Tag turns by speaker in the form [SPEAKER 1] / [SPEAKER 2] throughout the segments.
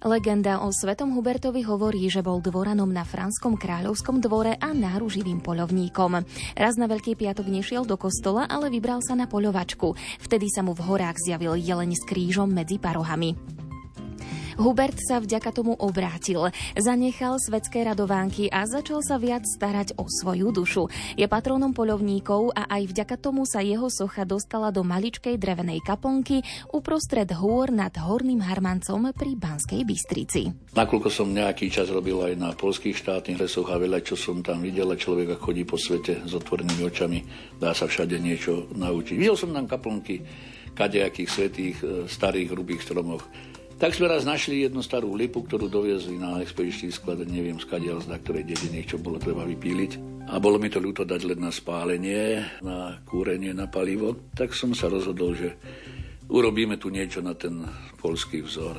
[SPEAKER 1] Legenda o Svetom Hubertovi hovorí, že bol dvoranom na franskom kráľovskom dvore a náruživým poľovníkom. Raz na Veľký piatok nešiel do kostola, ale vybral sa na poľovačku. Vtedy sa mu v horách zjavil jeleň s krížom medzi parohami. Hubert sa vďaka tomu obrátil, zanechal svetské radovánky a začal sa viac starať o svoju dušu. Je patrónom poľovníkov a aj vďaka tomu sa jeho socha dostala do maličkej drevenej kaplnky uprostred hôr nad Horným Harmancom pri Banskej Bystrici.
[SPEAKER 2] Nakoľko som nejaký čas robil aj na polských štátnych lesoch a veľa čo som tam videl a človek chodí po svete s otvorenými očami, dá sa všade niečo naučiť. Videl som tam kaplnky kadejakých svetých e, starých hrubých stromoch tak sme raz našli jednu starú lipu, ktorú doviezli na expedičný sklad, neviem skadiaľ, na ktorej dedine, čo bolo treba vypíliť. A bolo mi to ľúto dať len na spálenie, na kúrenie, na palivo. Tak som sa rozhodol, že urobíme tu niečo na ten polský vzor.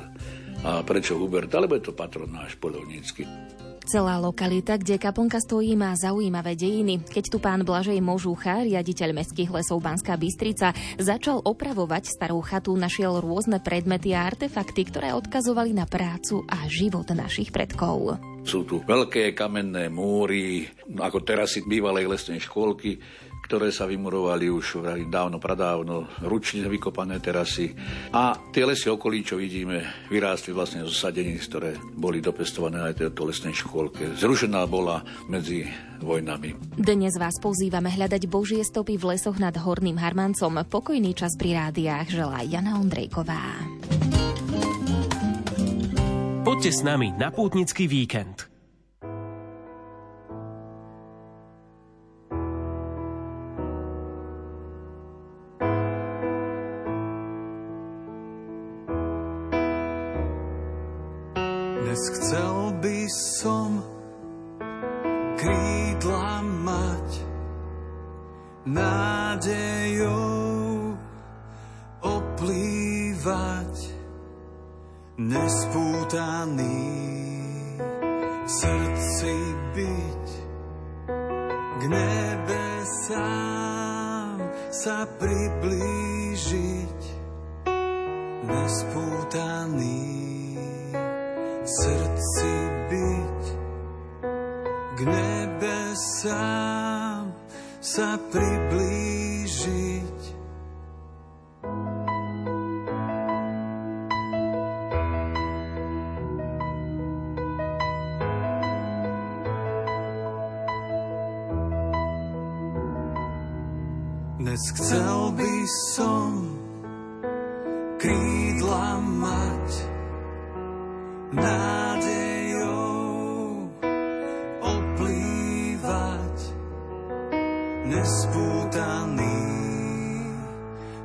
[SPEAKER 2] A prečo Hubert? Alebo je to patron náš polovnícky.
[SPEAKER 1] Celá lokalita, kde kaplnka stojí, má zaujímavé dejiny. Keď tu pán Blažej Možúcha, riaditeľ mestských lesov Banská Bystrica, začal opravovať starú chatu, našiel rôzne predmety a artefakty, ktoré odkazovali na prácu a život našich predkov.
[SPEAKER 2] Sú tu veľké kamenné múry, ako terasy bývalej lesnej škôlky, ktoré sa vymurovali už dávno, pradávno, ručne vykopané terasy. A tie lesy okolí, čo vidíme, vyrástli vlastne zo sadení, ktoré boli dopestované aj tejto lesnej škôlke. Zrušená bola medzi vojnami.
[SPEAKER 1] Dnes vás pozývame hľadať Božie stopy v lesoch nad Horným Harmancom. Pokojný čas pri rádiách želá Jana Ondrejková.
[SPEAKER 3] Poďte s nami na pútnický víkend.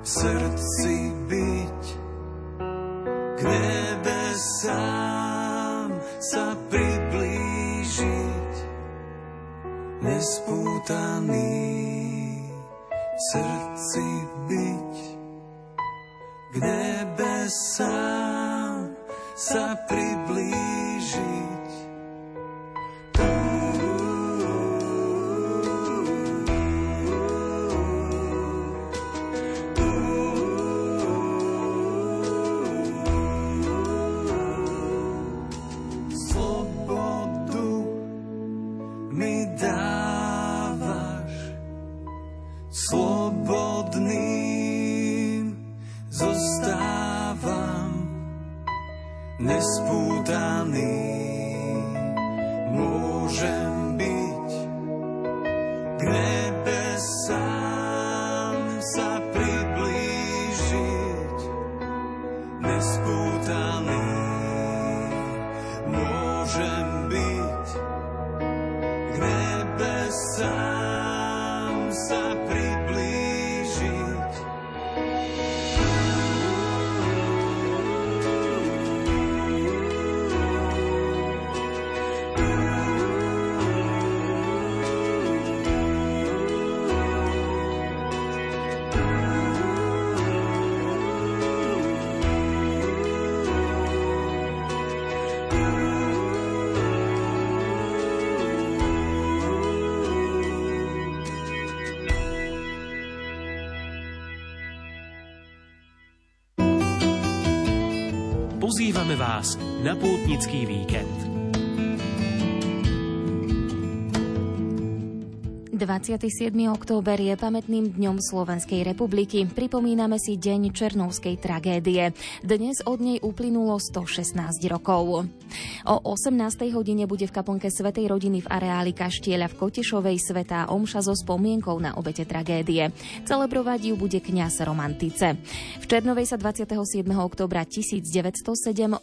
[SPEAKER 4] V srdci byť k nebesám sa priblížiť nespútaný v srdci byť k nebesám sa priblížiť.
[SPEAKER 3] Pozývame vás na pútnický víkend.
[SPEAKER 1] 27. október je pamätným dňom Slovenskej republiky. Pripomíname si deň Černovskej tragédie. Dnes od nej uplynulo 116 rokov. O 18. hodine bude v kaplnke Svetej rodiny v areáli Kaštieľa v Kotešovej svetá omša so spomienkou na obete tragédie. Celebrovať ju bude kňaz Romantice. V Černovej sa 27. oktobra 1907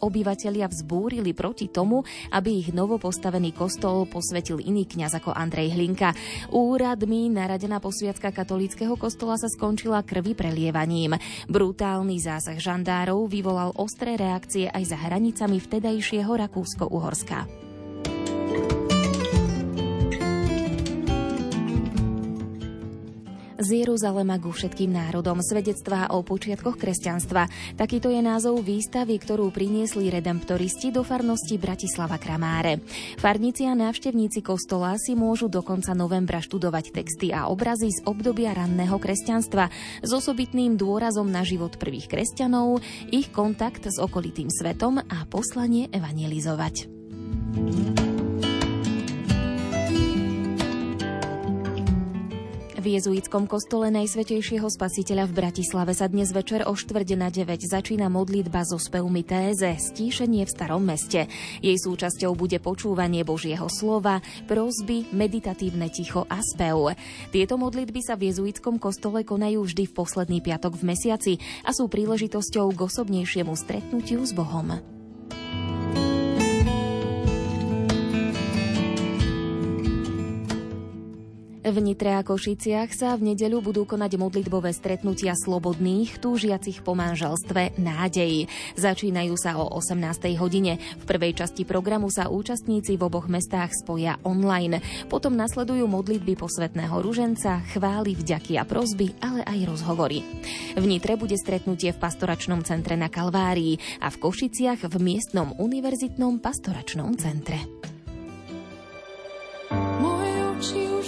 [SPEAKER 1] obyvatelia vzbúrili proti tomu, aby ich novopostavený kostol posvetil iný kňaz ako Andrej Hlinka. Úradmi naradená posviacka katolického kostola sa skončila krvi prelievaním. Brutálny zásah žandárov vyvolal ostré reakcie aj za hranicami vtedajšieho Rakúsko-Uhorska. Z Jeruzalema ku všetkým národom, svedectvá o počiatkoch kresťanstva. Takýto je názov výstavy, ktorú priniesli redemptoristi do farnosti Bratislava Kramáre. Farníci a návštevníci kostola si môžu do konca novembra študovať texty a obrazy z obdobia ranného kresťanstva s osobitným dôrazom na život prvých kresťanov, ich kontakt s okolitým svetom a poslanie evangelizovať. thank you V jezuitskom kostole Najsvetejšieho spasiteľa v Bratislave sa dnes večer o štvrť na 9 začína modlitba so spevmi Téze Stíšenie v starom meste. Jej súčasťou bude počúvanie Božieho slova, prozby, meditatívne ticho a spev. Tieto modlitby sa v jezuitskom kostole konajú vždy v posledný piatok v mesiaci a sú príležitosťou k osobnejšiemu stretnutiu s Bohom. V Nitre a Košiciach sa v nedeľu budú konať modlitbové stretnutia slobodných, túžiacich po manželstve nádeji. Začínajú sa o 18. hodine. V prvej časti programu sa účastníci v oboch mestách spoja online. Potom nasledujú modlitby posvetného ruženca, chvály, vďaky a prozby, ale aj rozhovory. V Nitre bude stretnutie v pastoračnom centre na Kalvárii a v Košiciach v miestnom univerzitnom pastoračnom centre. Moje oči už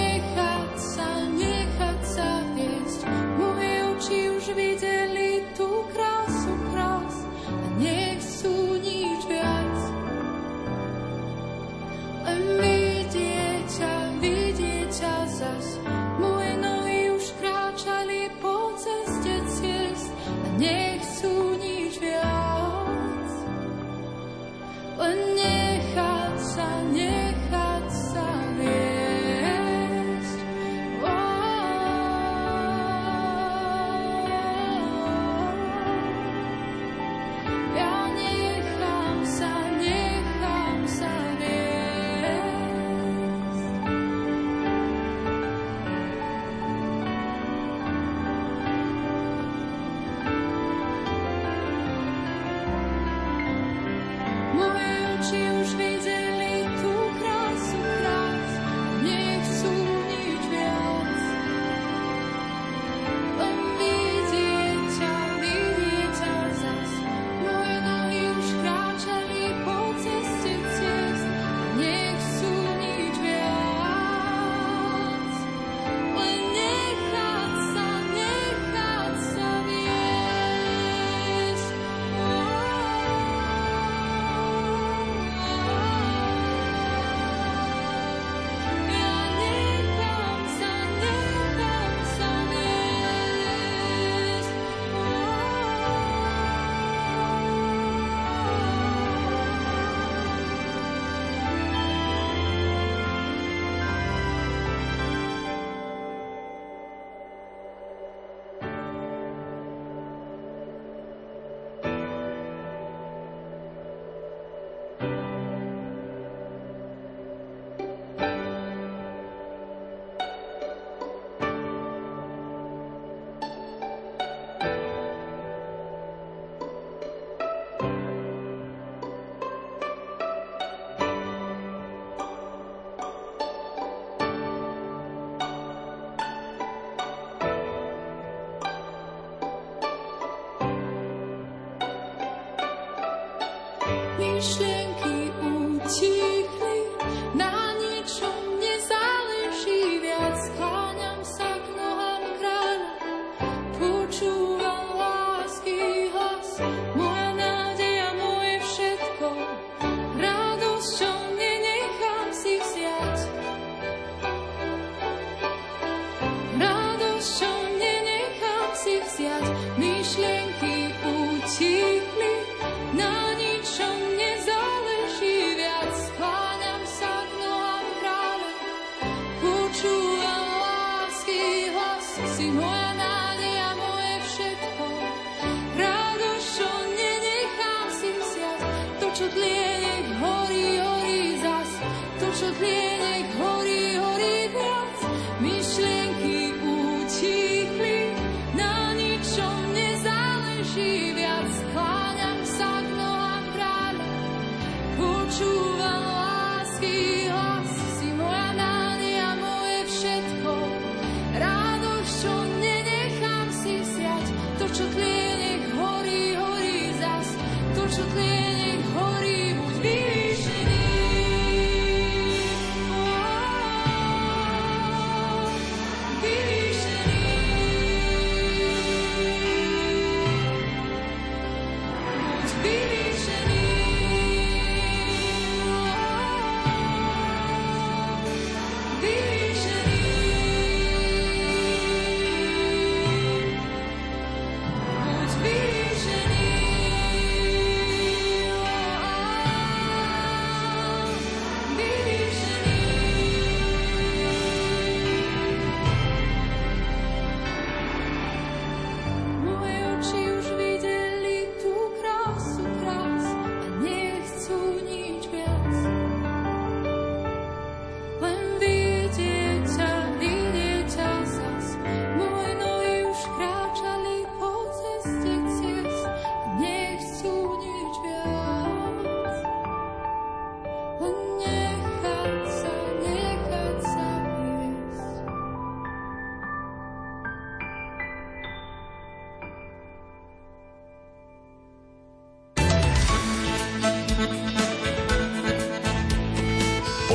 [SPEAKER 1] ich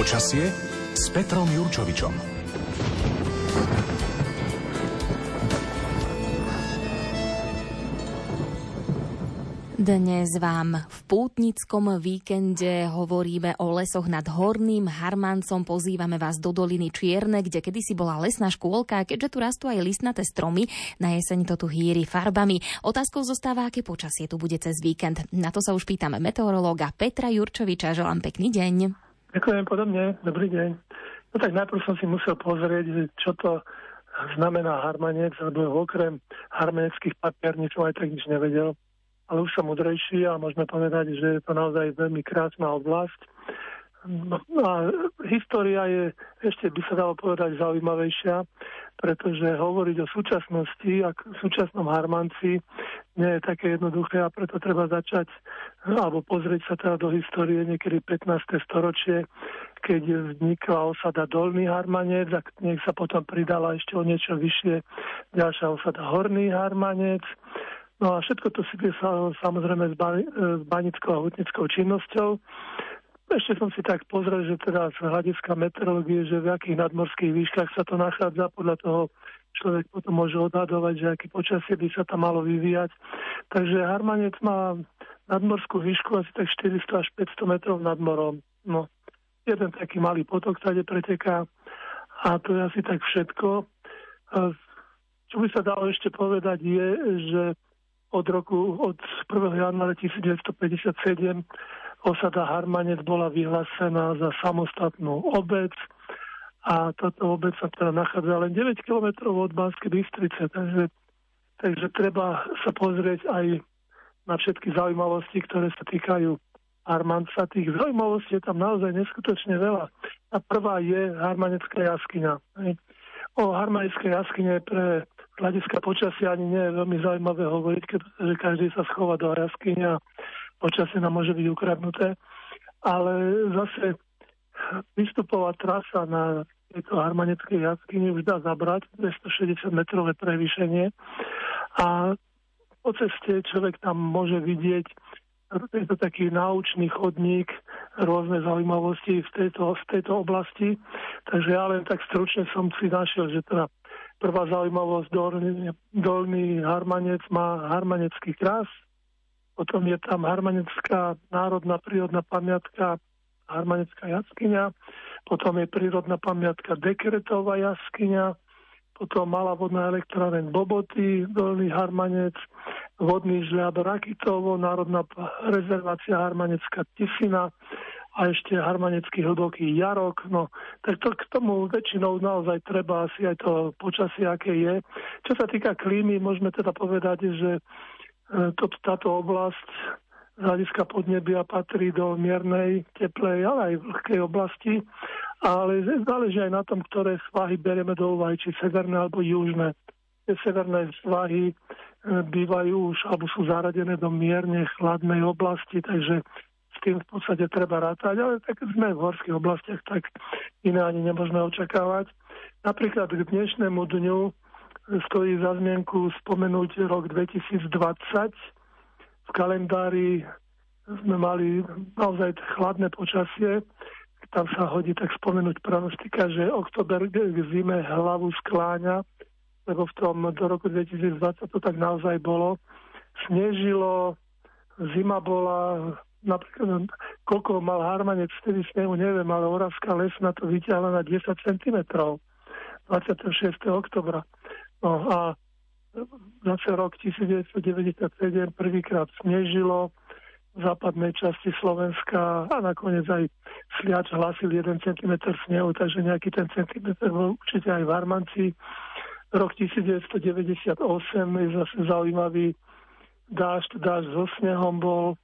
[SPEAKER 5] Počasie s Petrom Jurčovičom.
[SPEAKER 1] Dnes vám v pútnickom víkende hovoríme o lesoch nad Horným Harmancom. Pozývame vás do doliny Čierne, kde kedysi bola lesná škôlka. Keďže tu rastú aj listnaté stromy, na jeseň to tu hýri farbami. Otázkou zostáva, aké počasie tu bude cez víkend. Na to sa už pýtame meteorológa Petra Jurčoviča. Želám pekný deň.
[SPEAKER 6] Ďakujem podobne, dobrý deň. No tak najprv som si musel pozrieť, čo to znamená harmanec, lebo okrem harmaneckých papierničov aj tak nič nevedel. Ale už som mudrejší a môžeme povedať, že je to naozaj veľmi krásna oblasť. No, no a história je, ešte by sa dalo povedať, zaujímavejšia, pretože hovoriť o súčasnosti a súčasnom Harmanci nie je také jednoduché a preto treba začať alebo pozrieť sa teda do histórie niekedy 15. storočie, keď vznikla osada Dolný Harmanec a nech sa potom pridala ešte o niečo vyššie ďalšia osada Horný Harmanec. No a všetko to si sa samozrejme s, banickou a hutnickou činnosťou. Ešte som si tak pozrel, že teda z hľadiska meteorológie, že v akých nadmorských výškach sa to nachádza, podľa toho človek potom môže odhadovať, že aký počasie by sa tam malo vyvíjať. Takže Harmanec má nadmorskú výšku asi tak 400 až 500 metrov nad morom. No, jeden taký malý potok tady preteká a to je asi tak všetko. Čo by sa dalo ešte povedať je, že od roku, od 1. januára 1957 osada Harmanec bola vyhlásená za samostatnú obec a táto obec sa teda nachádza len 9 km od Banskej Bystrice, takže, takže treba sa pozrieť aj na všetky zaujímavosti, ktoré sa týkajú Harmanca. Tých zaujímavostí je tam naozaj neskutočne veľa. A prvá je Harmanecká jaskyňa. O Harmaneckej jaskyne pre hľadiska počasia ani nie je veľmi zaujímavé hovoriť, pretože každý sa schová do jaskyňa počasie nám môže byť ukradnuté, ale zase výstupová trasa na tejto harmaneckej jaskyni už dá zabrať 260 metrové prevýšenie a po ceste človek tam môže vidieť je to taký náučný chodník, rôzne zaujímavosti v tejto, v tejto oblasti. Takže ja len tak stručne som si našiel, že teda prvá zaujímavosť, dolný, dolný Harmanec má harmanecký krás, potom je tam Harmanecká národná prírodná pamiatka Harmanecká jaskyňa, potom je prírodná pamiatka Dekretová jaskyňa, potom malá vodná elektráreň Boboty, Dolný Harmanec, vodný žľad Rakitovo, národná rezervácia Harmanecká Tisina a ešte Harmanecký hlboký Jarok. No, tak to, k tomu väčšinou naozaj treba asi aj to počasie, aké je. Čo sa týka klímy, môžeme teda povedať, že to, táto oblasť z hľadiska podnebia patrí do miernej, teplej, ale aj vlhkej oblasti ale záleží aj na tom, ktoré svahy berieme do úvahy, či severné alebo južné. Tie severné svahy e, bývajú už alebo sú zaradené do mierne chladnej oblasti, takže s tým v podstate treba rátať, ale tak sme v horských oblastiach, tak iné ani nemôžeme očakávať. Napríklad k dnešnému dňu stojí za zmienku spomenúť rok 2020. V kalendári sme mali naozaj chladné počasie, tam sa hodí tak spomenúť pronostika, že oktober k zime hlavu skláňa, lebo v tom do roku 2020 to tak naozaj bolo. Snežilo, zima bola, napríklad koľko mal Harmanec vtedy snehu, neviem, ale Oravská lesna to vyťahla na 10 cm 26. oktobra. No a zase rok 1997 prvýkrát snežilo, západnej časti Slovenska a nakoniec aj Sliač hlásil 1 cm snehu, takže nejaký ten centimetr bol určite aj v Armanci. Rok 1998 je zase zaujímavý dážď, dážď so snehom bol.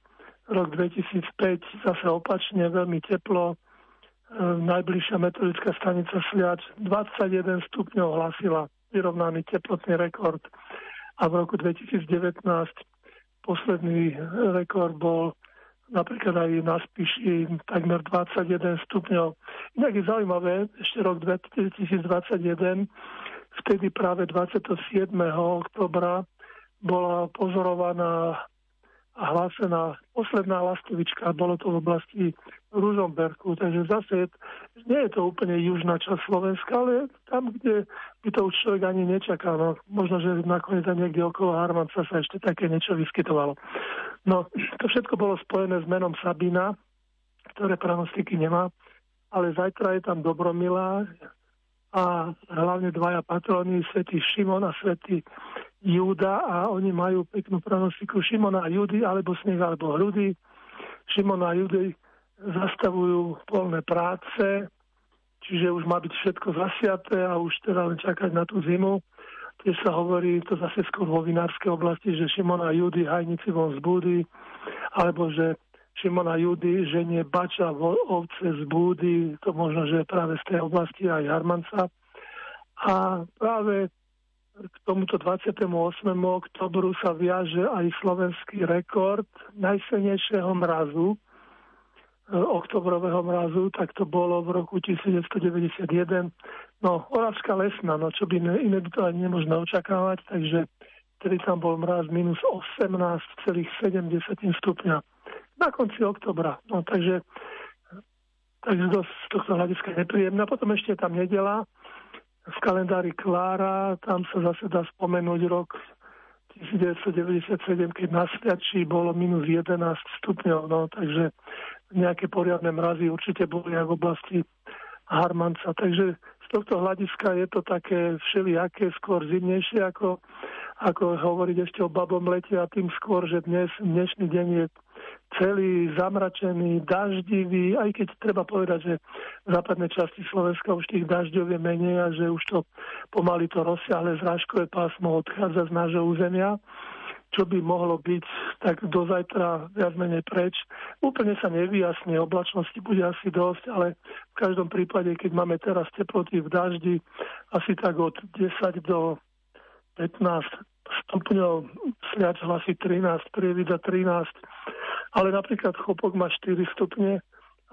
[SPEAKER 6] Rok 2005 zase opačne veľmi teplo. E, najbližšia metodická stanica Sliač 21 stupňov hlasila vyrovnaný teplotný rekord. A v roku 2019 Posledný rekord bol napríklad aj na Spiši takmer 21 stupňov. Inak je zaujímavé, ešte rok 2021, vtedy práve 27. oktobra bola pozorovaná hlásená posledná lastovička, bolo to v oblasti Ružomberku, takže zase nie je to úplne južná časť Slovenska, ale tam, kde by to už človek ani nečakal. No, možno, že nakoniec aj niekde okolo Harmanca sa ešte také niečo vyskytovalo. No, to všetko bolo spojené s menom Sabina, ktoré pranostiky nemá, ale zajtra je tam Dobromilá a hlavne dvaja patróny, svätý Šimon a svätý Júda a oni majú peknú pranostiku Šimona a Judy, alebo sneh, alebo hrudy. Šimona a Judy zastavujú polné práce, čiže už má byť všetko zasiaté a už teda len čakať na tú zimu. Tiež sa hovorí, to zase skôr vo vinárskej oblasti, že Šimona a Judy hajnici von z búdy, alebo že Šimona Judy ženie bača ovce z búdy, to možno, že práve z tej oblasti aj Harmanca. A práve k tomuto 28. oktobru sa viaže aj slovenský rekord najsilnejšieho mrazu, e, oktobrového mrazu, tak to bolo v roku 1991. No, Oravská lesná, no čo by iné, by to ani nemožno očakávať, takže vtedy tam bol mraz minus 18,7 stupňa na konci oktobra. No, takže, takže z tohto hľadiska nepríjemné. A potom ešte tam nedela, v kalendári Klára, tam sa zase dá spomenúť rok 1997, keď na Sviačí bolo minus 11 stupňov, no, takže nejaké poriadne mrazy určite boli aj v oblasti Harmanca. Takže z tohto hľadiska je to také všelijaké, skôr zimnejšie, ako, ako hovoriť ešte o babom lete a tým skôr, že dnes, dnešný deň je celý zamračený, daždivý, aj keď treba povedať, že v západnej časti Slovenska už tých dažďov je menej a že už to pomaly to rozsiahle zrážkové pásmo odchádza z nášho územia čo by mohlo byť tak do zajtra viac menej preč. Úplne sa nevyjasne, oblačnosti bude asi dosť, ale v každom prípade, keď máme teraz teploty v daždi, asi tak od 10 do 15 stupňov, sliač hlasí 13, prievida 13, ale napríklad Chopok má 4 stupne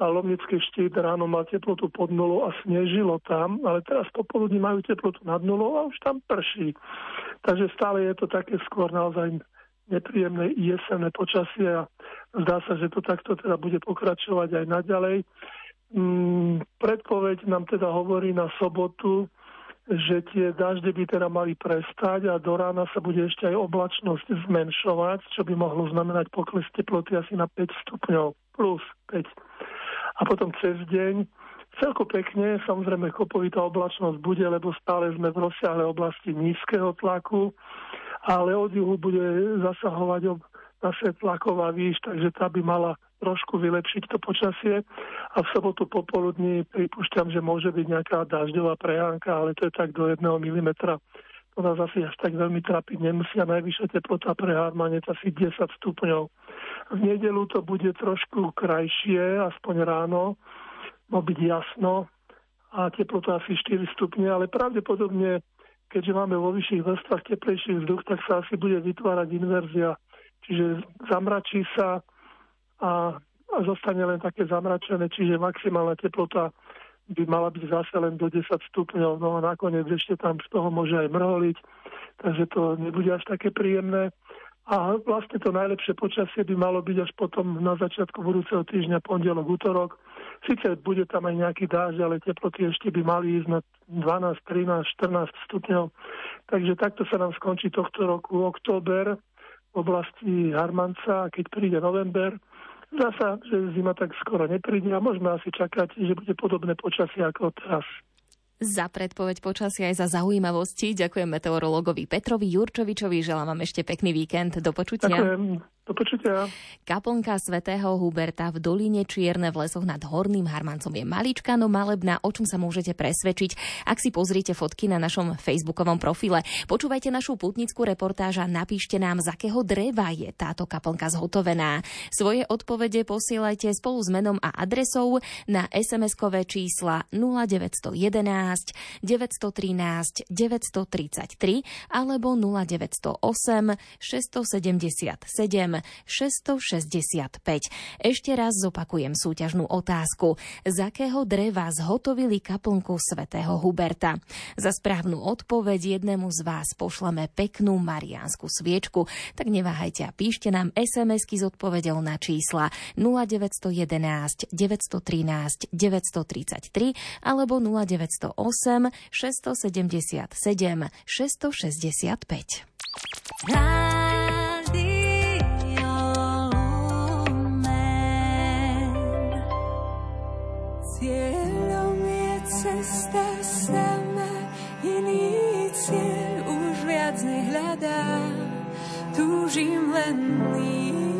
[SPEAKER 6] a Lomnický štít ráno mal teplotu pod nulou a snežilo tam, ale teraz popoludní majú teplotu nad nulou a už tam prší. Takže stále je to také skôr naozaj nepríjemné jesenné počasie a Zdá sa, že to takto teda bude pokračovať aj naďalej. Mm, predpoveď nám teda hovorí na sobotu, že tie dažde by teda mali prestať a do rána sa bude ešte aj oblačnosť zmenšovať, čo by mohlo znamenať pokles teploty asi na 5 stupňov, plus 5. A potom cez deň celko pekne, samozrejme kopovitá oblačnosť bude, lebo stále sme v rozsiahle oblasti nízkeho tlaku, ale od juhu bude zasahovať zase tlaková výš, takže tá by mala trošku vylepšiť to počasie a v sobotu popoludní pripúšťam, že môže byť nejaká dažďová prehánka, ale to je tak do 1 mm. To nás asi až tak veľmi trápiť nemusí a najvyššia teplota pre Harmanec asi 10 stupňov. V nedelu to bude trošku krajšie, aspoň ráno, má byť jasno a teplota asi 4 stupne, ale pravdepodobne, keďže máme vo vyšších vrstvách teplejší vzduch, tak sa asi bude vytvárať inverzia. Čiže zamračí sa, a, a zostane len také zamračené, čiže maximálna teplota by mala byť zase len do 10 stupňov, no a nakoniec ešte tam z toho môže aj mrholiť, takže to nebude až také príjemné. A vlastne to najlepšie počasie by malo byť až potom na začiatku budúceho týždňa, pondelok, útorok. Sice bude tam aj nejaký dážď, ale teploty ešte by mali ísť na 12, 13, 14 stupňov. Takže takto sa nám skončí tohto roku október oblasti Harmanca a keď príde november, Zdá sa, že zima tak skoro nepríde a môžeme asi čakať, že bude podobné počasie ako teraz.
[SPEAKER 1] Za predpoveď počasia aj za zaujímavosti ďakujem meteorologovi Petrovi Jurčovičovi. Želám vám ešte pekný víkend. Do počutia.
[SPEAKER 6] Ďakujem. Do počutia.
[SPEAKER 1] Kaplnka svätého Huberta v doline Čierne v lesoch nad Horným Harmancom je malička, no malebná, o čom sa môžete presvedčiť, ak si pozriete fotky na našom facebookovom profile. Počúvajte našu putnickú reportáž a napíšte nám, z akého dreva je táto kaplnka zhotovená. Svoje odpovede posielajte spolu s menom a adresou na SMS-kové čísla 0911 913 933 alebo 0908 677 665. Ešte raz zopakujem súťažnú otázku. Z akého dreva zhotovili kaplnku svätého Huberta? Za správnu odpoveď jednému z vás pošleme peknú mariánsku sviečku. Tak neváhajte a píšte nám SMS-ky s odpovedou na čísla 0911 913 933 alebo 0908 677 665.
[SPEAKER 7] Cieľom je cesta sama, iný cieľ už viac nehľadá. Túžim len ísť,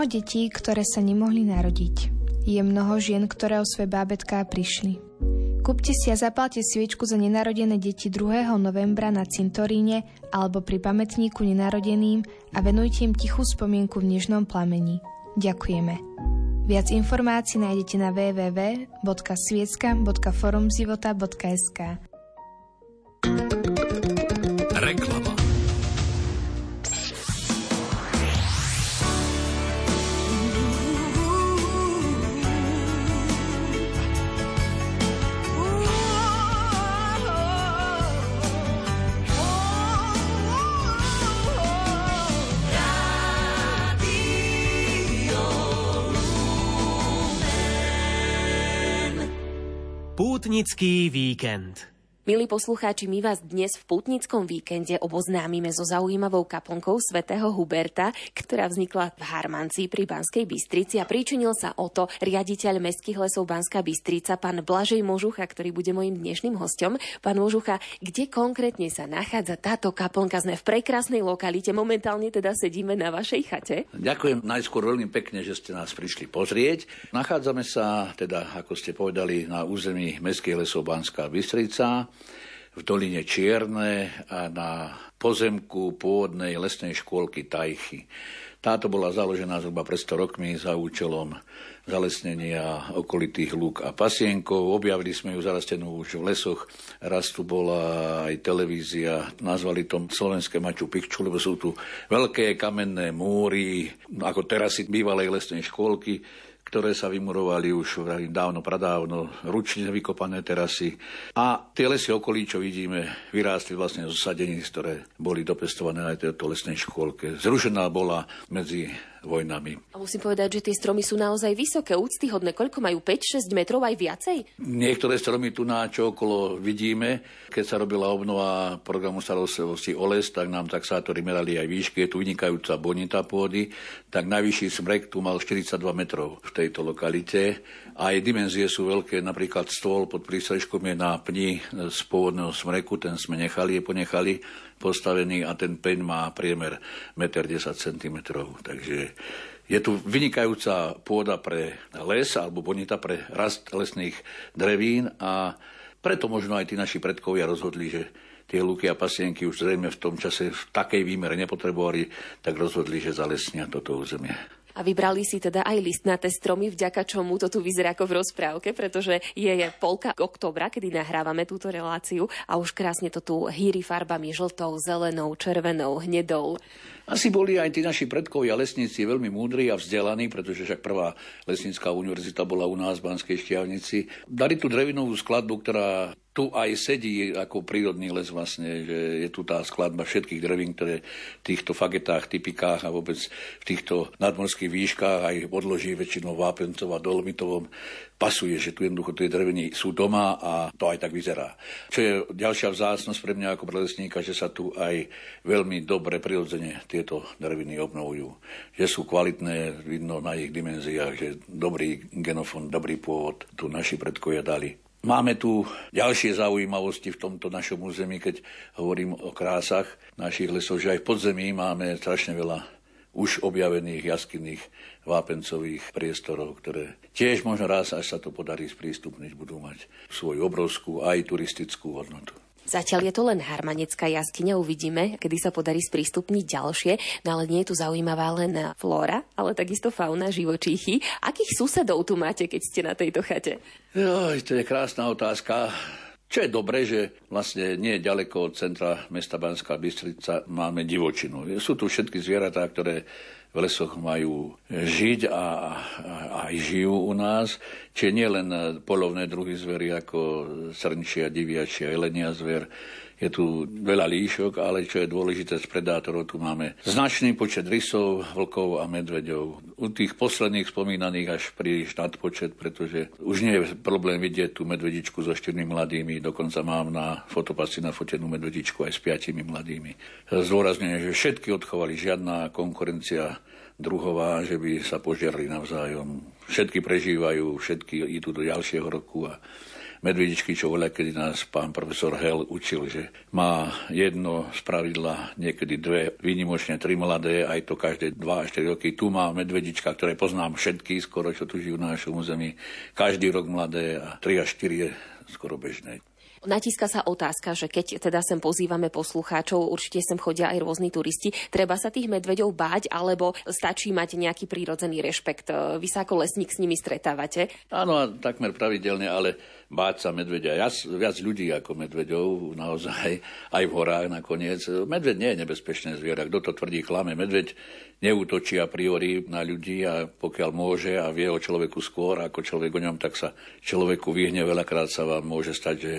[SPEAKER 8] mnoho detí, ktoré sa nemohli narodiť. Je mnoho žien, ktoré o svoje bábetká prišli. Kúpte si a zapálte sviečku za nenarodené deti 2. novembra na cintoríne alebo pri pamätníku nenarodeným a venujte im tichú spomienku v nežnom plameni. Ďakujeme. Viac informácií nájdete na www.sviecka.forumzivota.sk
[SPEAKER 3] Pútnický víkend.
[SPEAKER 1] Milí poslucháči, my vás dnes v pútnickom víkende oboznámime so zaujímavou kaplnkou svätého Huberta, ktorá vznikla v Harmancii pri Banskej Bystrici a pričinil sa o to riaditeľ Mestských lesov Banská Bystrica, pán Blažej Možucha, ktorý bude mojim dnešným hostom. Pán Možucha, kde konkrétne sa nachádza táto kaplnka? Sme v prekrásnej lokalite, momentálne teda sedíme na vašej chate.
[SPEAKER 2] Ďakujem najskôr veľmi pekne, že ste nás prišli pozrieť. Nachádzame sa, teda, ako ste povedali, na území Mestských lesov Banská Bystrica, v doline Čierne a na pozemku pôvodnej lesnej škôlky Tajchy. Táto bola založená zhruba pred 100 rokmi za účelom zalesnenia okolitých lúk a pasienkov. Objavili sme ju zarastenú už v lesoch. Raz tu bola aj televízia, nazvali to Slovenské Maču Pikču, lebo sú tu veľké kamenné múry, ako terasy bývalej lesnej škôlky ktoré sa vymurovali už dávno, pradávno, ručne vykopané terasy. A tie lesy okolí, čo vidíme, vyrástli vlastne zo sadení, ktoré boli dopestované aj tejto lesnej škôlke. Zrušená bola medzi vojnami.
[SPEAKER 1] A musím povedať, že tie stromy sú naozaj vysoké, úctyhodné. Koľko majú? 5-6 metrov aj viacej?
[SPEAKER 2] Niektoré stromy tu na čo okolo vidíme. Keď sa robila obnova programu starostlivosti o les, tak nám taxátori merali aj výšky. Je tu vynikajúca bonita pôdy. Tak najvyšší smrek tu mal 42 metrov v tejto lokalite. Aj dimenzie sú veľké. Napríklad stôl pod prístrežkom je na pni z pôvodného smreku. Ten sme nechali, je ponechali postavený a ten peň má priemer 1,10 cm. Takže je tu vynikajúca pôda pre les alebo bonita pre rast lesných drevín a preto možno aj tí naši predkovia rozhodli, že tie luky a pasienky už zrejme v tom čase v takej výmere nepotrebovali, tak rozhodli, že zalesnia toto územie.
[SPEAKER 1] A vybrali si teda aj listnaté stromy, vďaka čomu to tu vyzerá ako v rozprávke, pretože je, je polka oktobra, kedy nahrávame túto reláciu a už krásne to tu hýri farbami žltou, zelenou, červenou, hnedou.
[SPEAKER 2] Asi boli aj tí naši predkovia lesníci veľmi múdri a vzdelaní, pretože však prvá lesnícká univerzita bola u nás v Banskej Štiavnici. Dali tú drevinovú skladbu, ktorá tu aj sedí ako prírodný les vlastne, že je tu tá skladba všetkých drevín, ktoré v týchto fagetách, typikách a vôbec v týchto nadmorských výškach aj odloží väčšinou vápencov a dolomitovom pasuje, že tu jednoducho tie dreviny sú doma a to aj tak vyzerá. Čo je ďalšia vzácnosť pre mňa ako pre lesníka, že sa tu aj veľmi dobre prirodzene tieto dreviny obnovujú. Že sú kvalitné, vidno na ich dimenziách, že dobrý genofond, dobrý pôvod tu naši predkovia dali. Máme tu ďalšie zaujímavosti v tomto našom území, keď hovorím o krásach našich lesov, že aj v podzemí máme strašne veľa už objavených jaskinných vápencových priestorov, ktoré tiež možno raz, až sa to podarí sprístupniť, budú mať svoju obrovskú aj turistickú hodnotu.
[SPEAKER 9] Zatiaľ je to len Harmanecká jaskyňa, uvidíme, kedy sa podarí sprístupniť ďalšie, no ale nie je tu zaujímavá len flóra, ale takisto fauna, živočíchy. Akých susedov tu máte, keď ste na tejto chate?
[SPEAKER 2] Joj, to je krásna otázka. Čo je dobré, že vlastne nie ďaleko od centra mesta Banská Bystrica máme divočinu. Sú tu všetky zvieratá, ktoré v lesoch majú žiť a, a aj žijú u nás. Čiže nie len polovné druhy zvery ako srnčia, diviačia, jelenia zver, je tu veľa líšok, ale čo je dôležité z predátorov, tu máme značný počet rysov, vlkov a medveďov. U tých posledných spomínaných až príliš nadpočet, pretože už nie je problém vidieť tú medvedičku so štyrmi mladými, dokonca mám na fotopasy nafotenú medvedičku aj s piatimi mladými. Zdôrazňujem, že všetky odchovali, žiadna konkurencia druhová, že by sa požiarli navzájom. Všetky prežívajú, všetky idú do ďalšieho roku a medvedičky, čo voľa, kedy nás pán profesor Hell učil, že má jedno z pravidla, niekedy dve, výnimočne tri mladé, aj to každé dva až 4 roky. Tu má medvedička, ktoré poznám všetky, skoro čo tu žijú na našom území, každý rok mladé a 3 až 4 je skoro bežné.
[SPEAKER 9] Natíska sa otázka, že keď teda sem pozývame poslucháčov, určite sem chodia aj rôzni turisti, treba sa tých medveďov báť, alebo stačí mať nejaký prírodzený rešpekt? Vy sa ako lesník s nimi stretávate?
[SPEAKER 2] Áno, takmer pravidelne, ale báť sa medvedia. Ja, viac ľudí ako medveďov, naozaj, aj v horách nakoniec. Medveď nie je nebezpečné zviera. Kto to tvrdí, klame. Medveď neútočí a priori na ľudí a pokiaľ môže a vie o človeku skôr ako človek o ňom, tak sa človeku vyhne. Veľakrát sa vám môže stať, že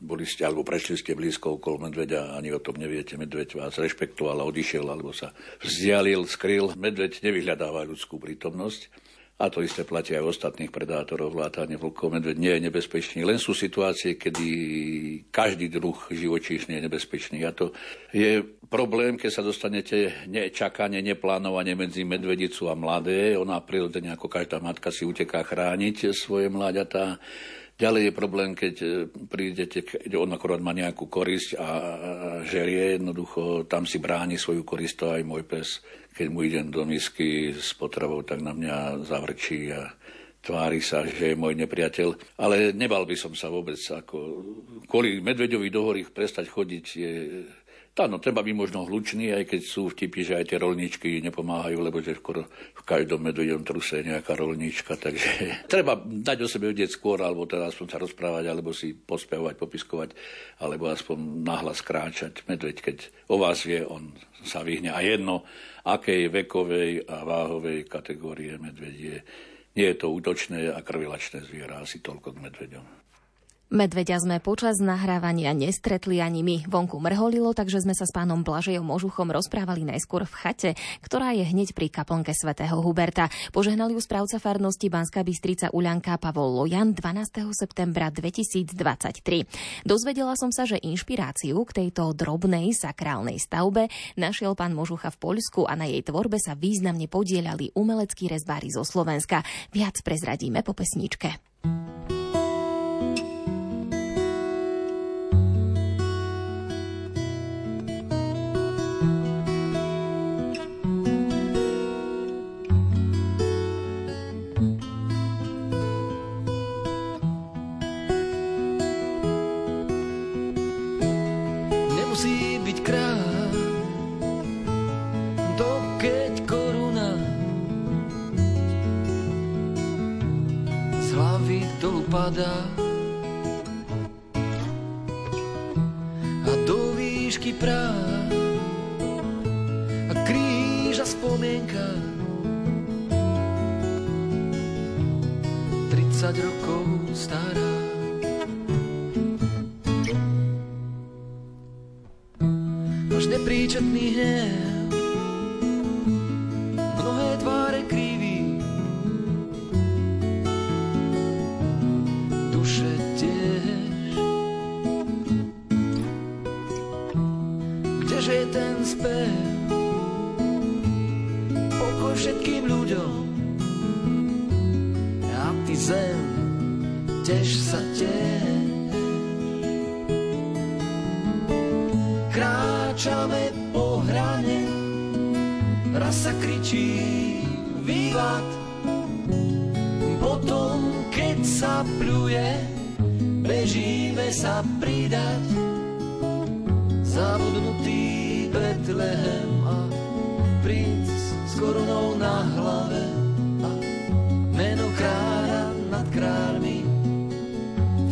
[SPEAKER 2] boli ste alebo prešli ste blízko okolo medveďa, ani o tom neviete. Medveď vás rešpektoval a odišiel, alebo sa vzdialil, skryl. Medveď nevyhľadáva ľudskú prítomnosť. A to isté platí aj ostatných predátorov, vlátane vlkov, medveď nie je nebezpečný. Len sú situácie, kedy každý druh živočíšny je nebezpečný. A to je problém, keď sa dostanete nečakane, neplánovane medzi medvedicu a mladé. Ona prirodzene ako každá matka si uteká chrániť svoje mláďatá Ďalej je problém, keď e, prídete, keď on akorát má nejakú korisť a žerie, jednoducho tam si bráni svoju korist, to aj môj pes. Keď mu idem do misky s potravou, tak na mňa zavrčí a tvári sa, že je môj nepriateľ. Ale nebal by som sa vôbec. Ako, kvôli medveďovi do hory prestať chodiť je Áno, treba byť možno hlučný, aj keď sú vtipy, že aj tie rolničky nepomáhajú, lebo že skoro každom medvedom truse nejaká rolnička, takže treba dať o sebe vedieť skôr, alebo teda aspoň sa rozprávať, alebo si pospevovať, popiskovať, alebo aspoň nahlas kráčať. Medveď, keď o vás vie, on sa vyhne. A jedno, akej vekovej a váhovej kategórie medveď je. Nie je to útočné a krvilačné zviera, asi toľko k medveďom.
[SPEAKER 1] Medveďa sme počas nahrávania nestretli ani my. Vonku mrholilo, takže sme sa s pánom Blažejom Možuchom rozprávali najskôr v chate, ktorá je hneď pri kaplnke svätého Huberta. Požehnali ju správca farnosti Banská Bystrica Uľanka Pavol Lojan 12. septembra 2023. Dozvedela som sa, že inšpiráciu k tejto drobnej sakrálnej stavbe našiel pán Možucha v Poľsku a na jej tvorbe sa významne podielali umeleckí rezbári zo Slovenska. Viac prezradíme po pesničke.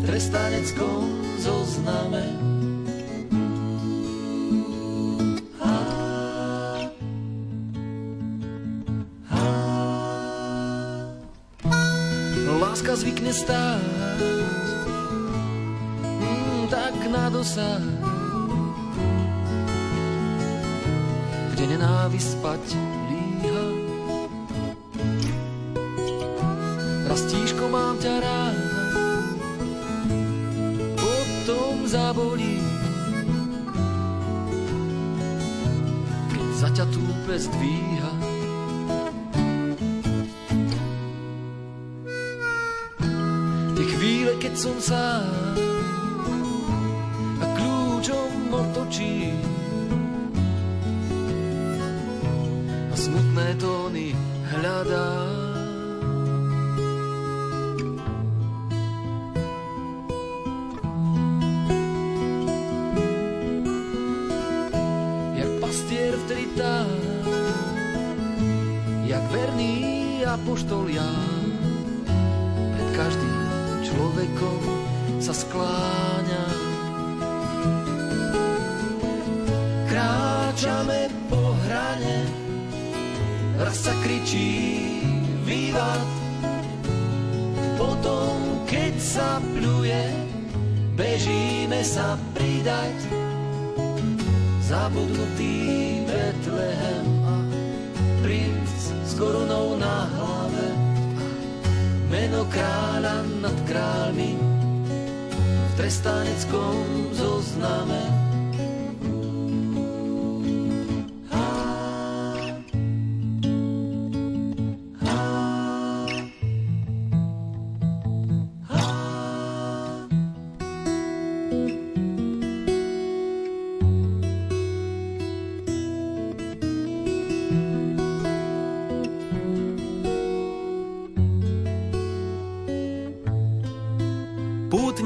[SPEAKER 10] Trestaneckom zozname. Láska zvykne stáť mm, tak na dosah kde nenávisť spať líha. Raz tížko mám ťa rád, túpe zdvíha, Tie chvíle, keď som sám sa pridať. Zabudnutý Betlehem a princ s korunou na hlave meno kráľa nad kráľmi v trestaneckom zozname.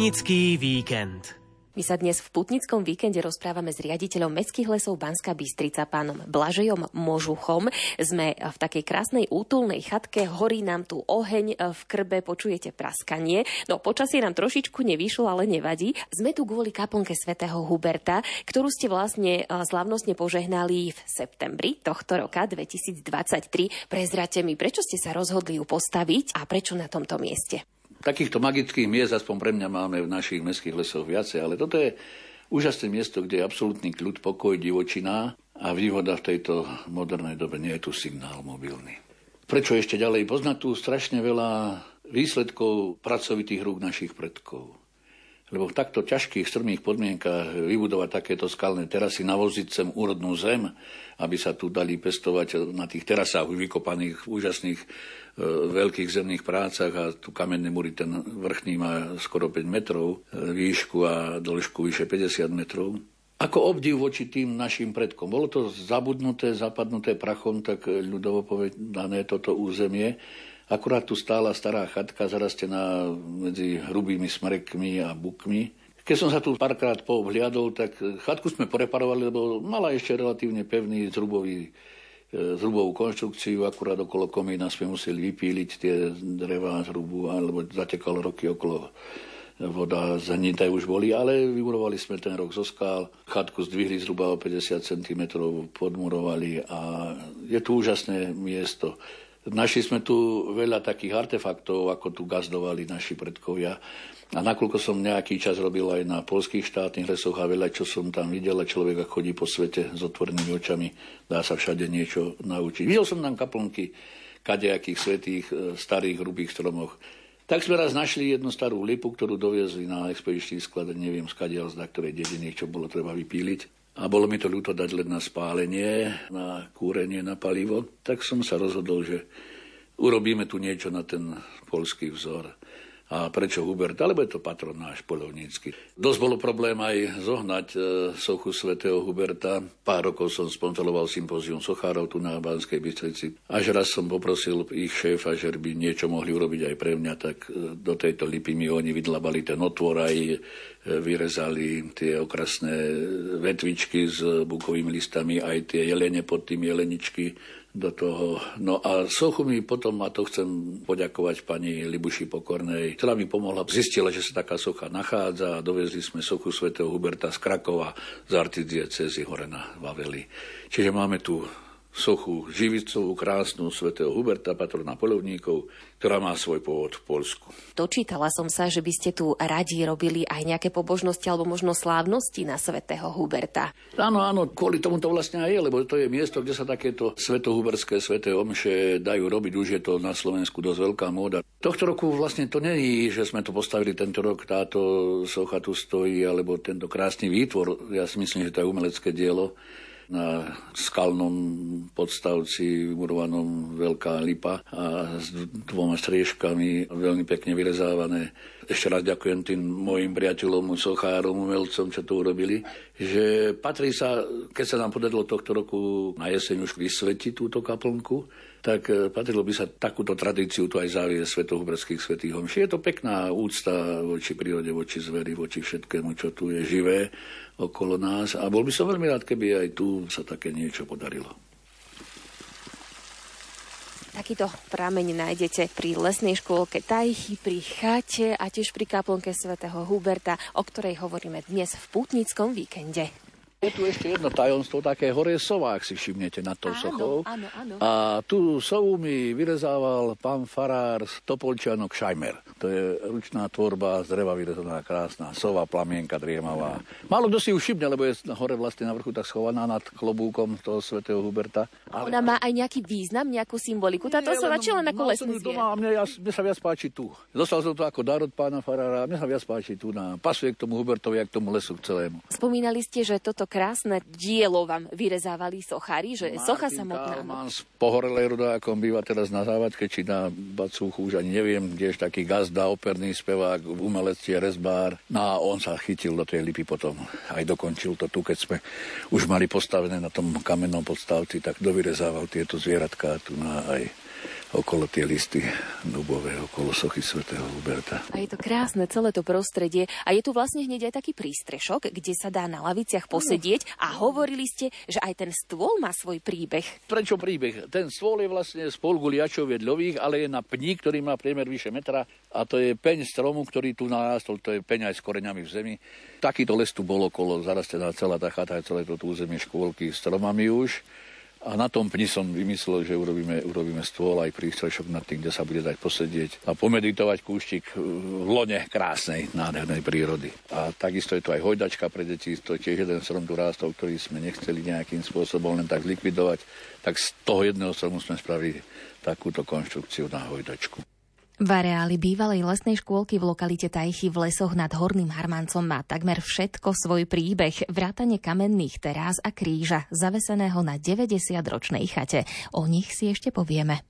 [SPEAKER 3] Pútnický víkend.
[SPEAKER 9] My sa dnes v Putnickom víkende rozprávame s riaditeľom Mestských lesov Banska Bystrica, pánom Blažejom Možuchom. Sme v takej krásnej útulnej chatke, horí nám tu oheň v krbe, počujete praskanie. No počasie nám trošičku nevyšlo, ale nevadí. Sme tu kvôli kaplnke svätého Huberta, ktorú ste vlastne slavnostne požehnali v septembri tohto roka 2023. Prezrate mi, prečo ste sa rozhodli ju postaviť a prečo na tomto mieste?
[SPEAKER 2] Takýchto magických miest, aspoň pre mňa, máme v našich mestských lesoch viacej, ale toto je úžasné miesto, kde je absolútny kľud, pokoj, divočina a výhoda v tejto modernej dobe nie je tu signál mobilný. Prečo ešte ďalej? Poznať tu strašne veľa výsledkov pracovitých rúk našich predkov. Lebo v takto ťažkých, strmých podmienkach vybudovať takéto skalné terasy, navoziť sem úrodnú zem, aby sa tu dali pestovať na tých terasách vykopaných úžasných veľkých zemných prácach a tu kamenné mury, ten vrchný má skoro 5 metrov výšku a dĺžku vyše 50 metrov. Ako obdiv voči tým našim predkom. Bolo to zabudnuté, zapadnuté prachom, tak ľudovo povedané toto územie. Akurát tu stála stará chatka zarastená medzi hrubými smrekmi a bukmi. Keď som sa tu párkrát poobhliadol, tak chatku sme poreparovali, lebo mala ešte relatívne pevný zrubový zrubovú konštrukciu, akurát okolo komína sme museli vypíliť tie drevá zrubu, alebo zatekalo roky okolo voda zanité už boli, ale vybudovali sme ten rok zo skál, chatku zdvihli zhruba o 50 cm, podmurovali a je tu úžasné miesto. Našli sme tu veľa takých artefaktov, ako tu gazdovali naši predkovia. A nakoľko som nejaký čas robil aj na polských štátnych lesoch a veľa, čo som tam videl, a človek chodí po svete s otvorenými očami, dá sa všade niečo naučiť. Videl som tam kaplnky kadejakých svetých e, starých hrubých stromoch. Tak sme raz našli jednu starú lipu, ktorú doviezli na expedičný sklad, neviem skadiaľ zda ktorej dediny, čo bolo treba vypíliť. A bolo mi to ľúto dať len na spálenie, na kúrenie, na palivo. Tak som sa rozhodol, že urobíme tu niečo na ten polský vzor. A prečo Hubert? Alebo je to patron náš polovnícky. Dosť bolo problém aj zohnať e, sochu svätého Huberta. Pár rokov som sponzoroval sympózium sochárov tu na Banskej Bystrici. Až raz som poprosil ich šéfa, že by niečo mohli urobiť aj pre mňa, tak e, do tejto lipy mi oni vydlabali ten otvor aj e, vyrezali tie okrasné vetvičky s bukovými listami, aj tie jelene pod tým jeleničky do toho. No a sochu mi potom, a to chcem poďakovať pani Libuši Pokornej, ktorá mi pomohla, zistila, že sa taká socha nachádza a dovezli sme sochu svätého Huberta z Krakova z arcidiecezy hore na Vaveli. Čiže máme tu sochu živicovú, krásnu svätého Huberta, patrona polovníkov, ktorá má svoj pôvod v Polsku.
[SPEAKER 9] Dočítala som sa, že by ste tu radi robili aj nejaké pobožnosti alebo možno slávnosti na svätého Huberta.
[SPEAKER 2] Áno, áno, kvôli tomu to vlastne aj je, lebo to je miesto, kde sa takéto svetohuberské sveté omše dajú robiť. Už je to na Slovensku dosť veľká móda. Tohto roku vlastne to není, že sme to postavili tento rok, táto socha tu stojí, alebo tento krásny výtvor. Ja si myslím, že to je umelecké dielo na skalnom podstavci vybudovanom veľká lipa a s dvoma striežkami veľmi pekne vyrezávané. Ešte raz ďakujem tým mojim priateľom, sochárom, umelcom, čo to urobili, že patrí sa, keď sa nám podarilo tohto roku na jeseň už vysvetiť túto kaplnku, tak e, patrilo by sa takúto tradíciu tu aj závie svetohuberských svetých homší. Je to pekná úcta voči prírode, voči zveri, voči všetkému, čo tu je živé okolo nás a bol by som veľmi rád, keby aj tu sa také niečo podarilo.
[SPEAKER 9] Takýto prameň nájdete pri lesnej škôlke Tajchy, pri chate a tiež pri kaplnke svätého Huberta, o ktorej hovoríme dnes v pútnickom víkende.
[SPEAKER 2] Je tu ešte jedno tajomstvo, také hore sova, ak si všimnete nad tou sochou.
[SPEAKER 9] Áno, áno.
[SPEAKER 2] A tú sovu mi vyrezával pán farár z Topolčianok Šajmer. To je ručná tvorba z dreva vyrezaná krásna sova, plamienka driemavá. Málo kto si ju všimne, lebo je hore vlastne na vrchu tak schovaná nad klobúkom toho svätého Huberta.
[SPEAKER 9] Ale... Ona má aj nejaký význam, nejakú symboliku. Táto sova či len ako lesný
[SPEAKER 2] doma, mne, ja, mne sa viac páči tu. Dostal som to ako dar od pána farára, mne sa viac páči tu. Na, pasuje k tomu Hubertovi a k tomu lesu k celému.
[SPEAKER 9] Spomínali ste, že toto krásne dielo vám vyrezávali sochári, že
[SPEAKER 2] Martin
[SPEAKER 9] socha samotná.
[SPEAKER 2] Kalman z pohorelej rodákom býva teraz na závodke, či na Bacúchu, už ani neviem, kde je taký gazda, operný spevák, umelec je rezbár. No a on sa chytil do tej lipy potom, aj dokončil to tu, keď sme už mali postavené na tom kamennom podstavci, tak dovyrezával tieto zvieratká tu na aj okolo tie listy dubové, okolo sochy svätého Huberta.
[SPEAKER 9] A je to krásne, celé to prostredie. A je tu vlastne hneď aj taký prístrešok, kde sa dá na laviciach posedieť a hovorili ste, že aj ten stôl má svoj príbeh.
[SPEAKER 2] Prečo príbeh? Ten stôl je vlastne z polguliačov vedľových, ale je na pni, ktorý má priemer vyše metra a to je peň stromu, ktorý tu narástol, to je peň aj s koreňami v zemi. Takýto les tu bol okolo, zarastená celá tá chata, celé to územie škôlky stromami už. A na tom pni som vymyslel, že urobíme, urobíme stôl aj prístrešok nad tým, kde sa bude dať posedieť a pomeditovať kúštik v lone krásnej, nádhernej prírody. A takisto je tu aj hojdačka pre deti, to je tiež jeden strom tu rástol, ktorý sme nechceli nejakým spôsobom len tak zlikvidovať. Tak z toho jedného stromu sme spravili takúto konštrukciu na hojdačku.
[SPEAKER 1] V areáli bývalej lesnej škôlky v lokalite Tajchy v lesoch nad Horným Harmancom má takmer všetko svoj príbeh, vrátane kamenných terás a kríža, zaveseného na 90-ročnej chate. O nich si ešte povieme.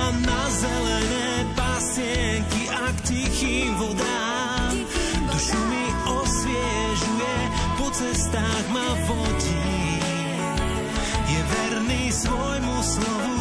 [SPEAKER 4] Ma na zelené pasienky a k tichým vodám. Dušu mi osviežuje, po cestách ma vodí. Je verný svojmu slovu,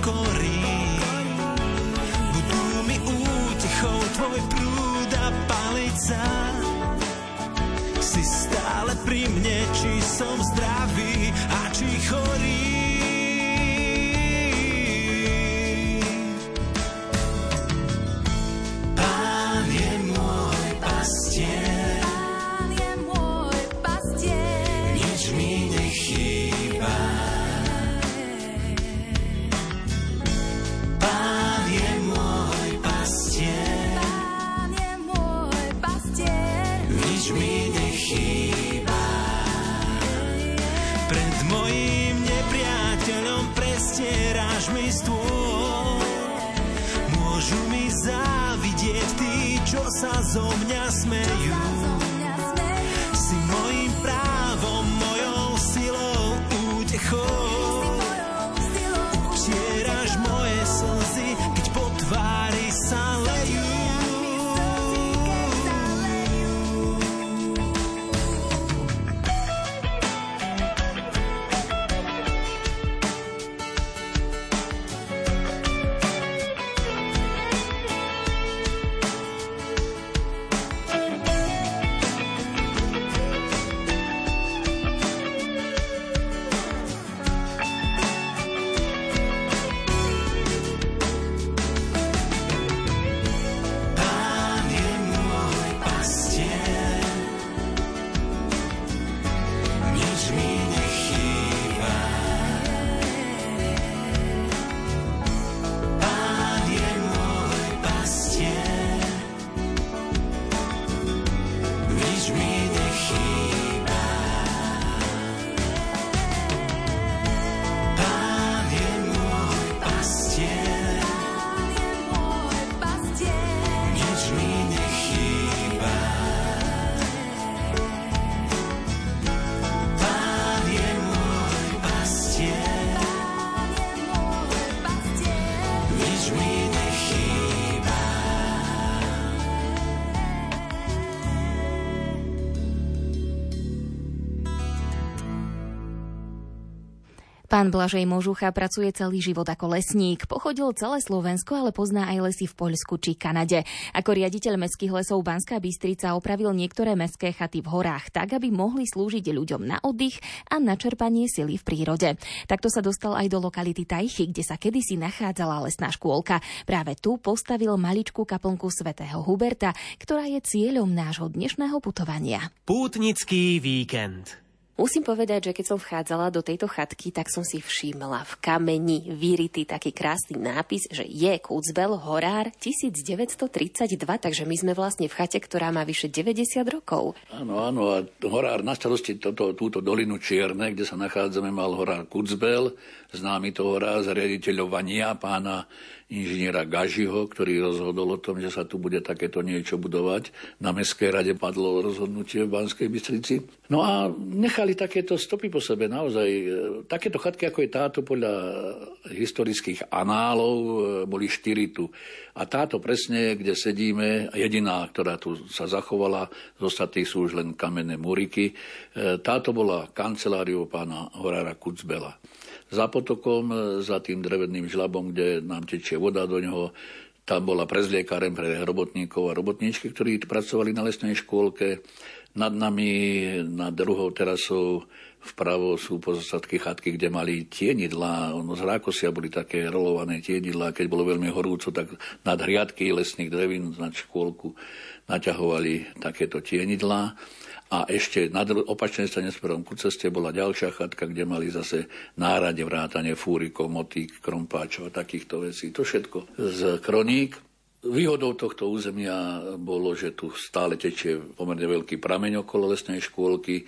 [SPEAKER 4] nepokorí. Budú mi útechou tvoj prúd a palica. Si stále pri mne, či som zdravý a či chorý. Závidieť tí, čo sa zo mňa smejú.
[SPEAKER 10] Pán
[SPEAKER 1] Blažej Možucha pracuje celý život ako lesník. Pochodil celé Slovensko, ale pozná aj lesy v Poľsku či Kanade. Ako riaditeľ mestských lesov Banská Bystrica opravil niektoré mestské chaty v horách tak, aby mohli slúžiť ľuďom na oddych a na čerpanie sily v prírode. Takto sa dostal aj do lokality Tajchy, kde sa kedysi nachádzala lesná škôlka. Práve tu postavil maličkú kaplnku svätého Huberta, ktorá je cieľom nášho dnešného putovania.
[SPEAKER 3] Pútnický víkend.
[SPEAKER 9] Musím povedať, že keď som vchádzala do tejto chatky, tak som si všimla v kameni vyritý taký krásny nápis, že je Kucbel Horár 1932, takže my sme vlastne v chate, ktorá má vyše 90 rokov.
[SPEAKER 2] Áno, áno, a horár na starosti toto, túto dolinu Čierne, kde sa nachádzame, mal horár Kucbel, známy to horár z riaditeľovania pána inžiniera Gažiho, ktorý rozhodol o tom, že sa tu bude takéto niečo budovať. Na Mestskej rade padlo rozhodnutie v Banskej Bystrici. No a nechali takéto stopy po sebe, naozaj. e, Takéto chatky, ako je táto, podľa historických análov, e, boli štyri tu. A táto presne, kde sedíme, jediná, ktorá tu sa zachovala, z ostatných sú už len kamenné múriky, e, táto bola kanceláriou pána Horára Kucbela za potokom, e, za tým dreveným žlabom, kde nám tečie voda do neho. Tam bola prezliekáren pre robotníkov a robotníčky, ktorí pracovali na lesnej škôlke. Nad nami, nad druhou terasou, vpravo sú pozostatky chatky, kde mali tienidlá. Ono z rákosia boli také rolované tienidlá. Keď bolo veľmi horúco, tak nad hriadky lesných drevín, nad škôlku, naťahovali takéto tienidlá. A ešte na opačnej strane smerom ku ceste bola ďalšia chatka, kde mali zase nárade vrátane fúrikov, motík, krompáčov a takýchto vecí. To všetko z kroník. Výhodou tohto územia bolo, že tu stále tečie pomerne veľký prameň okolo lesnej škôlky,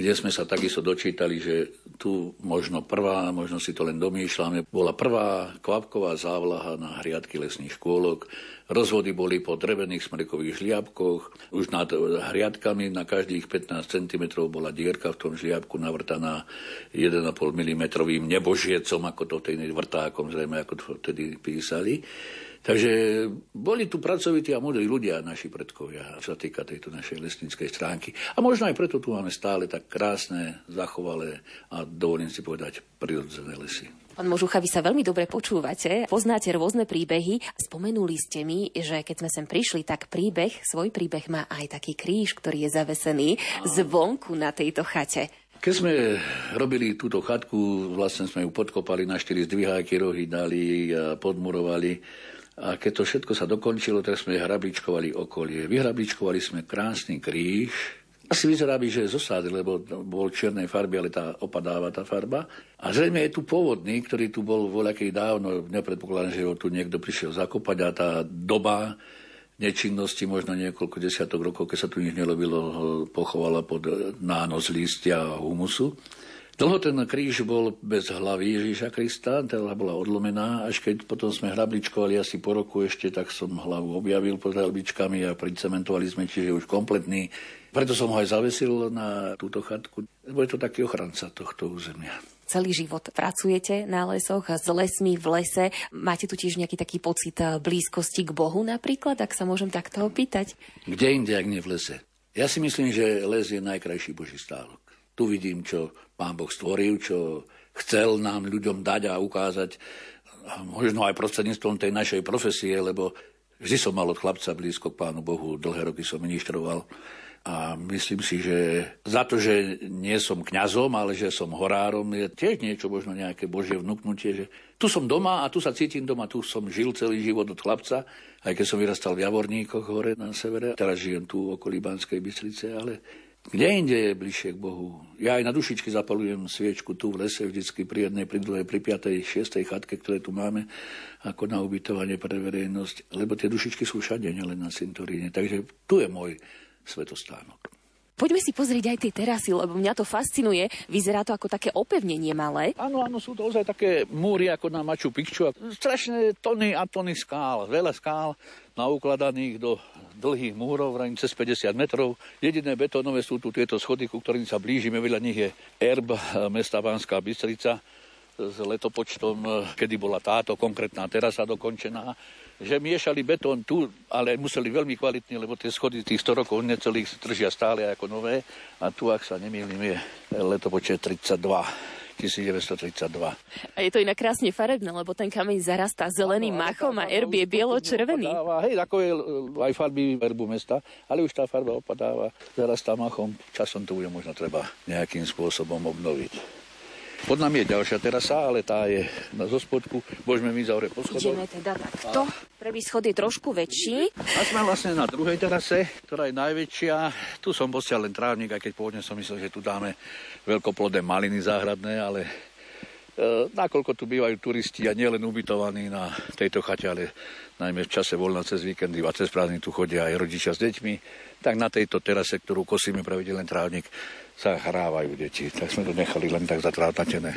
[SPEAKER 2] kde sme sa takisto dočítali, že tu možno prvá, možno si to len domýšľame, bola prvá kvapková závlaha na hriadky lesných škôlok. Rozvody boli po drevených smrekových žliabkoch. Už nad hriadkami na každých 15 cm bola dierka v tom žliabku navrtaná 1,5 mm nebožiecom, ako to tej vrtákom, zrejme ako to vtedy písali. Takže boli tu pracovití a múdri ľudia, naši predkovia, čo sa týka tejto našej lesníckej stránky. A možno aj preto tu máme stále tak krásne, zachovalé a dovolím si povedať prirodzené lesy.
[SPEAKER 9] Pán Možucha, vy sa veľmi dobre počúvate, poznáte rôzne príbehy. Spomenuli ste mi, že keď sme sem prišli, tak príbeh, svoj príbeh má aj taký kríž, ktorý je zavesený zvonku na tejto chate.
[SPEAKER 2] Keď sme robili túto chatku, vlastne sme ju podkopali na štyri zdviháky, rohy dali, a podmurovali a keď to všetko sa dokončilo, tak sme hrabličkovali okolie. Vyhrabličkovali sme krásny kríž. Asi vyzerá by, že je zosády, lebo bol čiernej farby, ale tá opadáva tá farba. A zrejme je tu pôvodný, ktorý tu bol voľakej dávno. Nepredpokladám, že ho tu niekto prišiel zakopať a tá doba nečinnosti, možno niekoľko desiatok rokov, keď sa tu nič nerobilo, pochovala pod nános lístia a humusu. Dlho ten kríž bol bez hlavy Ježíša Krista, hlava bola odlomená, až keď potom sme hrabličkovali asi po roku ešte, tak som hlavu objavil pod hrabličkami a pricementovali sme, čiže už kompletný. Preto som ho aj zavesil na túto chatku, lebo je to taký ochranca tohto územia
[SPEAKER 9] celý život pracujete na lesoch, s lesmi v lese. Máte tu tiež nejaký taký pocit eh, blízkosti k Bohu napríklad, ak sa môžem takto opýtať?
[SPEAKER 2] Kde inde, ak nie v lese? Ja si myslím, že les je najkrajší Boží stálok. Tu vidím, čo pán Boh stvoril, čo chcel nám ľuďom dať a ukázať, a možno aj prostredníctvom tej našej profesie, lebo vždy som mal od chlapca blízko k pánu Bohu, dlhé roky som ministroval. A myslím si, že za to, že nie som kňazom, ale že som horárom, je tiež niečo, možno nejaké božie vnúknutie, že tu som doma a tu sa cítim doma, tu som žil celý život od chlapca, aj keď som vyrastal v Javorníkoch hore na severe. Teraz žijem tu okolí Banskej Bystrice, ale kde inde je bližšie k Bohu? Ja aj na dušičky zapalujem sviečku tu v lese, vždycky pri jednej, pri druhej, pri piatej, šiestej chatke, ktoré tu máme, ako na ubytovanie pre verejnosť, lebo tie dušičky sú všade, nielen na cintoríne. Takže tu je môj svetostánok.
[SPEAKER 9] Poďme si pozrieť aj tie terasy, lebo mňa to fascinuje. Vyzerá to ako také opevnenie malé.
[SPEAKER 2] Áno, áno, sú to ozaj také múry ako na Machu Picchu. Strašné tony a tony skál, veľa skál naukladaných do dlhých múrov, vrajím cez 50 metrov. Jediné betónové sú tu tieto schody, ku ktorým sa blížime. Vedľa nich je erb mesta Banská Bystrica s letopočtom, kedy bola táto konkrétna terasa dokončená že miešali betón tu, ale museli veľmi kvalitne, lebo tie schody tých 100 rokov necelých držia stále ako nové. A tu, ak sa nemýlim, je letopočet 32. 1932.
[SPEAKER 9] A je to inak krásne farebné, lebo ten kameň zarastá zeleným ano, machom a erb je bielo-červený.
[SPEAKER 2] Hej, ako je aj farby erbu mesta, ale už tá farba opadáva, zarastá machom. Časom to bude možno treba nejakým spôsobom obnoviť. Pod nami je ďalšia terasa, ale tá je na zospodku. Môžeme my zavrieť po schodoch.
[SPEAKER 9] Ideme teda takto. Prvý schod je trošku väčší.
[SPEAKER 2] A sme vlastne na druhej terase, ktorá je najväčšia. Tu som posiaľ len trávnik, aj keď pôvodne som myslel, že tu dáme veľkoplodné maliny záhradné, ale nakoľko tu bývajú turisti a nielen ubytovaní na tejto chate, ale najmä v čase voľna cez víkendy a cez prázdny tu chodia aj rodičia s deťmi, tak na tejto terase, ktorú kosíme pravidelný trávnik, sa hrávajú deti. Tak sme to nechali len tak zatrávnatené.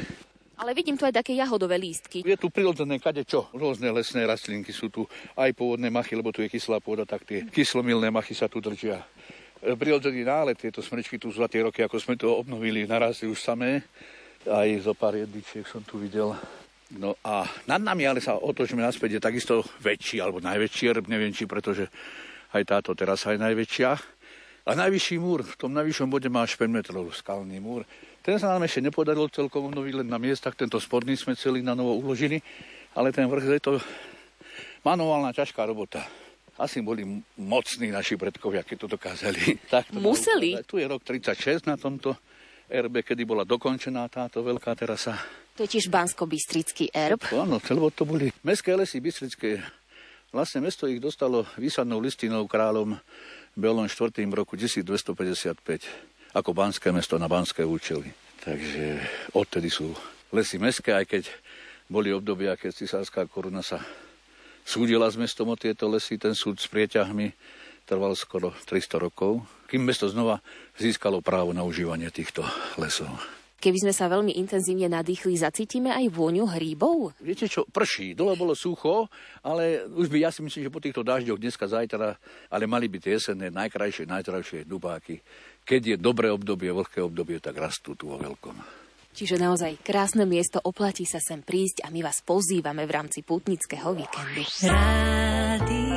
[SPEAKER 9] Ale vidím tu aj také jahodové lístky.
[SPEAKER 2] Je tu prirodzené kade čo. Rôzne lesné rastlinky sú tu, aj pôvodné machy, lebo tu je kyslá pôda, tak tie kyslomilné machy sa tu držia. E, prirodzený nálet, tieto smrečky tu za tie roky, ako sme to obnovili, narastli už samé. Aj zo pár jedličiek som tu videl. No a nad nami, ale sa otočíme naspäť, je takisto väčší, alebo najväčší erb, neviem či, pretože aj táto terasa je najväčšia. A najvyšší múr, v tom najvyššom bode má až 5 metrov skalný múr. Ten sa nám ešte nepodarilo celkom obnoviť len na miestach, tento spodný sme celý na novo uložili, ale ten vrch je to manuálna ťažká robota. Asi boli mocní naši predkovia, keď to dokázali.
[SPEAKER 9] Tak to Museli?
[SPEAKER 2] Tu je rok 36 na tomto erbe, kedy bola dokončená táto veľká terasa.
[SPEAKER 9] To je tiež bansko-bystrický erb?
[SPEAKER 2] Áno, lebo to boli mestské lesy bystrické. Vlastne mesto ich dostalo výsadnou listinou kráľom Belom 4. roku 1255 ako banské mesto na banské účely. Takže odtedy sú lesy mestské, aj keď boli obdobia, keď cisárska koruna sa súdila s mestom o tieto lesy, ten súd s prieťahmi trval skoro 300 rokov, kým mesto znova získalo právo na užívanie týchto lesov.
[SPEAKER 11] Keby sme sa veľmi intenzívne nadýchli, zacítime aj vôňu hríbov?
[SPEAKER 2] Viete čo, prší, dole bolo sucho, ale už by, ja si myslím, že po týchto dažďoch dneska, zajtra, ale mali by tie jesenné, najkrajšie, najtrajšie dubáky. Keď je dobré obdobie, vlhké obdobie, tak rastú tu vo veľkom.
[SPEAKER 11] Čiže naozaj krásne miesto, oplatí sa sem prísť a my vás pozývame v rámci putnického víkendu.
[SPEAKER 4] Radio.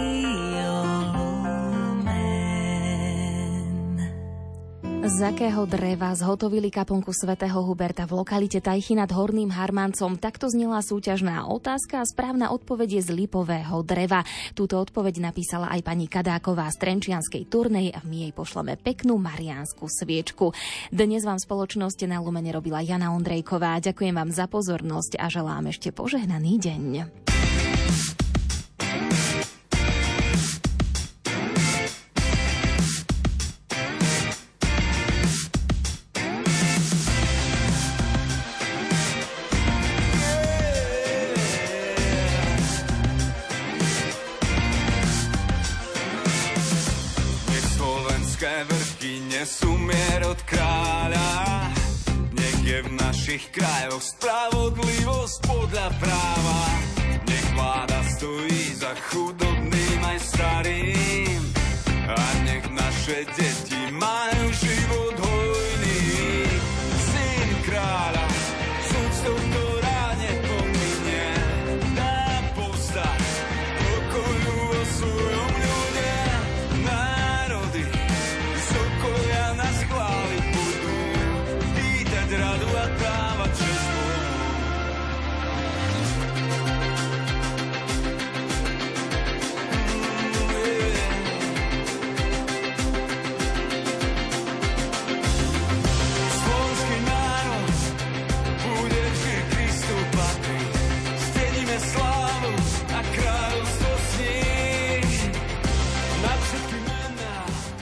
[SPEAKER 1] Z akého dreva zhotovili kaponku svätého Huberta v lokalite Tajchy nad Horným Harmancom? Takto znela súťažná otázka a správna odpoveď je z lipového dreva. Túto odpoveď napísala aj pani Kadáková z Trenčianskej turnej a my jej pošleme peknú mariánsku sviečku. Dnes vám spoločnosť na Lumene robila Jana Ondrejková. Ďakujem vám za pozornosť a želám ešte požehnaný deň.
[SPEAKER 3] našich krajoch spravodlivosť podľa práva. Nech vláda stojí za chudobným aj starým a nech naše deti majú